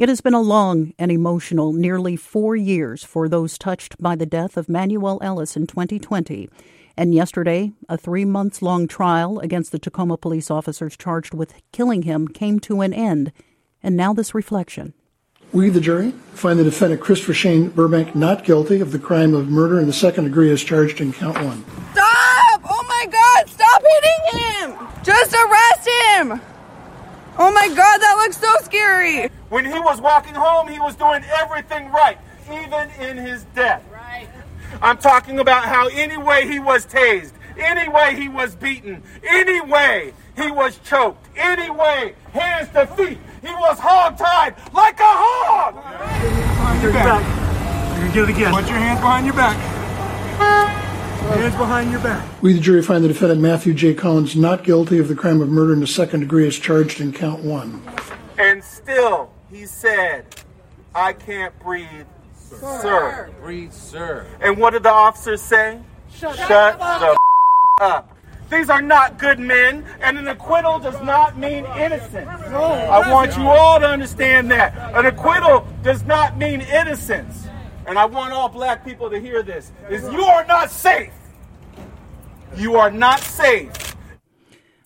It has been a long and emotional nearly four years for those touched by the death of Manuel Ellis in 2020. And yesterday, a three months long trial against the Tacoma police officers charged with killing him came to an end. And now this reflection. We, the jury, find the defendant Christopher Shane Burbank not guilty of the crime of murder in the second degree as charged in count one. Stop! Oh my God! Stop hitting him! Just arrest him! Oh my God, that looks so scary! When he was walking home, he was doing everything right, even in his death. Right. I'm talking about how any way he was tased, any way he was beaten, any way he was choked, any way, hands to feet, he was hog-tied like a hog! Behind your back. You're gonna get it again. Put your hands behind your back. Hands behind your back. We, the jury, find the defendant Matthew J. Collins not guilty of the crime of murder in the second degree as charged in count one. And still, he said, I can't breathe, sir. sir. Breathe, sir. And what did the officers say? Shut, Shut the up. These are not good men, and an acquittal does not mean innocence. I want you all to understand that. An acquittal does not mean innocence. And I want all black people to hear this is you are not safe. You are not safe.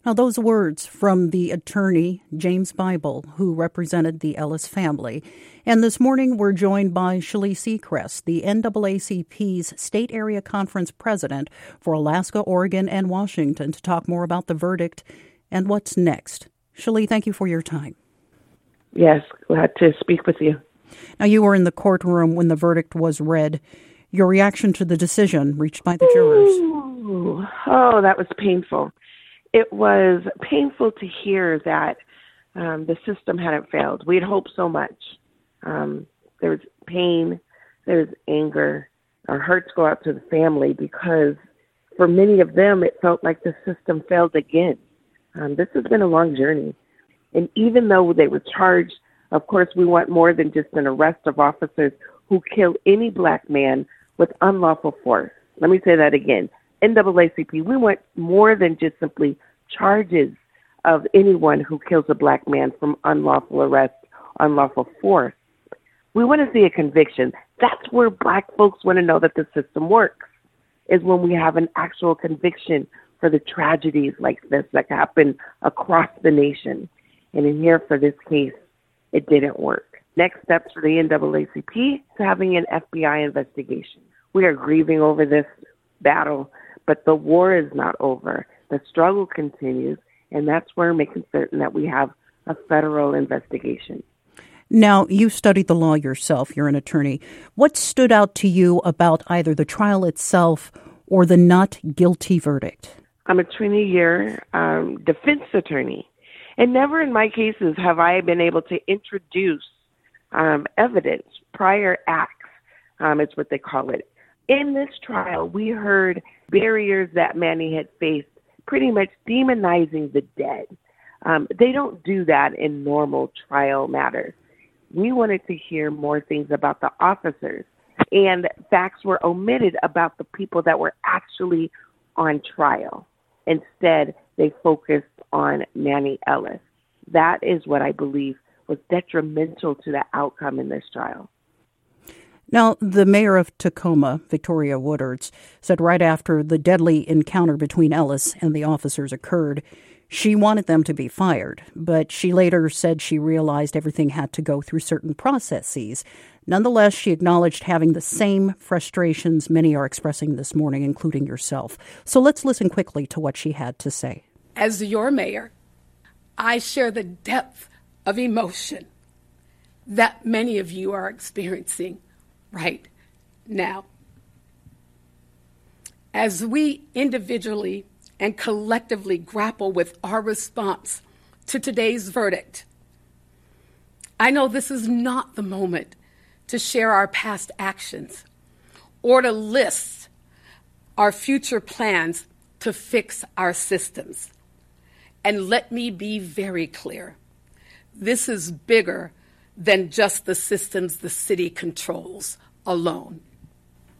Now, those words from the attorney, James Bible, who represented the Ellis family. And this morning, we're joined by Sheley Secrest, the NAACP's State Area Conference president for Alaska, Oregon, and Washington, to talk more about the verdict and what's next. Sheley, thank you for your time. Yes, glad to speak with you. Now, you were in the courtroom when the verdict was read. Your reaction to the decision reached by the jurors? Ooh. Oh, that was painful it was painful to hear that um, the system hadn't failed. We had hoped so much. Um, there was pain, there was anger. Our hearts go out to the family because for many of them, it felt like the system failed again. Um, this has been a long journey. And even though they were charged, of course, we want more than just an arrest of officers who kill any black man with unlawful force. Let me say that again. NAACP, we want more than just simply charges of anyone who kills a black man from unlawful arrest, unlawful force. We want to see a conviction. That's where black folks want to know that the system works, is when we have an actual conviction for the tragedies like this that happen across the nation. And in here, for this case, it didn't work. Next steps for the NAACP is having an FBI investigation. We are grieving over this battle but the war is not over. The struggle continues, and that's where we're making certain that we have a federal investigation. Now, you studied the law yourself, you're an attorney. What stood out to you about either the trial itself or the not guilty verdict? I'm a 20 year um, defense attorney, and never in my cases have I been able to introduce um, evidence, prior acts, um, is what they call it, in this trial, we heard barriers that Manny had faced, pretty much demonizing the dead. Um, they don't do that in normal trial matters. We wanted to hear more things about the officers, and facts were omitted about the people that were actually on trial. Instead, they focused on Manny Ellis. That is what I believe was detrimental to the outcome in this trial. Now, the mayor of Tacoma, Victoria Woodards, said right after the deadly encounter between Ellis and the officers occurred, she wanted them to be fired, but she later said she realized everything had to go through certain processes. Nonetheless, she acknowledged having the same frustrations many are expressing this morning, including yourself. So let's listen quickly to what she had to say. As your mayor, I share the depth of emotion that many of you are experiencing right now. As we individually and collectively grapple with our response to today's verdict, I know this is not the moment to share our past actions or to list our future plans to fix our systems. And let me be very clear this is bigger than just the systems the city controls alone.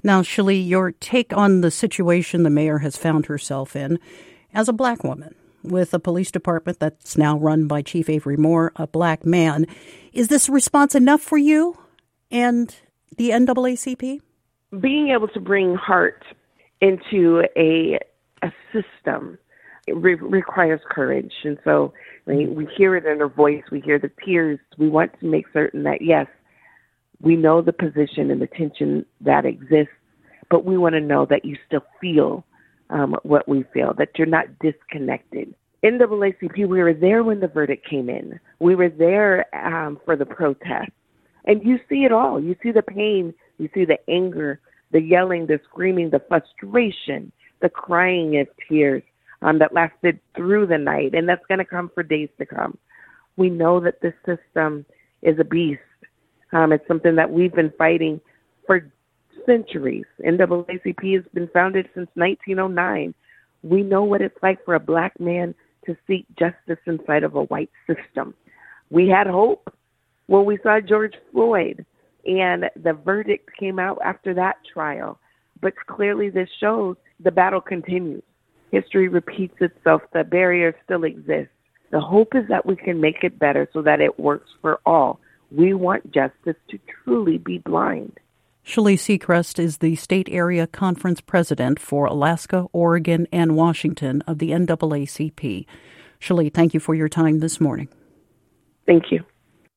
Now, Sheley, your take on the situation the mayor has found herself in as a black woman. with a police department that's now run by Chief Avery Moore, a black man. Is this response enough for you and the NAACP? Being able to bring heart into a a system re- requires courage, and so we, hear it in her voice. We hear the tears. We want to make certain that yes, we know the position and the tension that exists, but we want to know that you still feel um, what we feel, that you're not disconnected. NAACP, we were there when the verdict came in. We were there um, for the protest. And you see it all. You see the pain, you see the anger, the yelling, the screaming, the frustration, the crying of tears um, that lasted through the night. And that's going to come for days to come. We know that this system is a beast. Um, it's something that we've been fighting for centuries. NAACP has been founded since 1909. We know what it's like for a black man to seek justice inside of a white system. We had hope when we saw George Floyd and the verdict came out after that trial. But clearly, this shows the battle continues. History repeats itself, the barriers still exist. The hope is that we can make it better so that it works for all. We want justice to truly be blind. Sheley Secrest is the state area conference president for Alaska, Oregon, and Washington of the NAACP. Sheley, thank you for your time this morning. Thank you.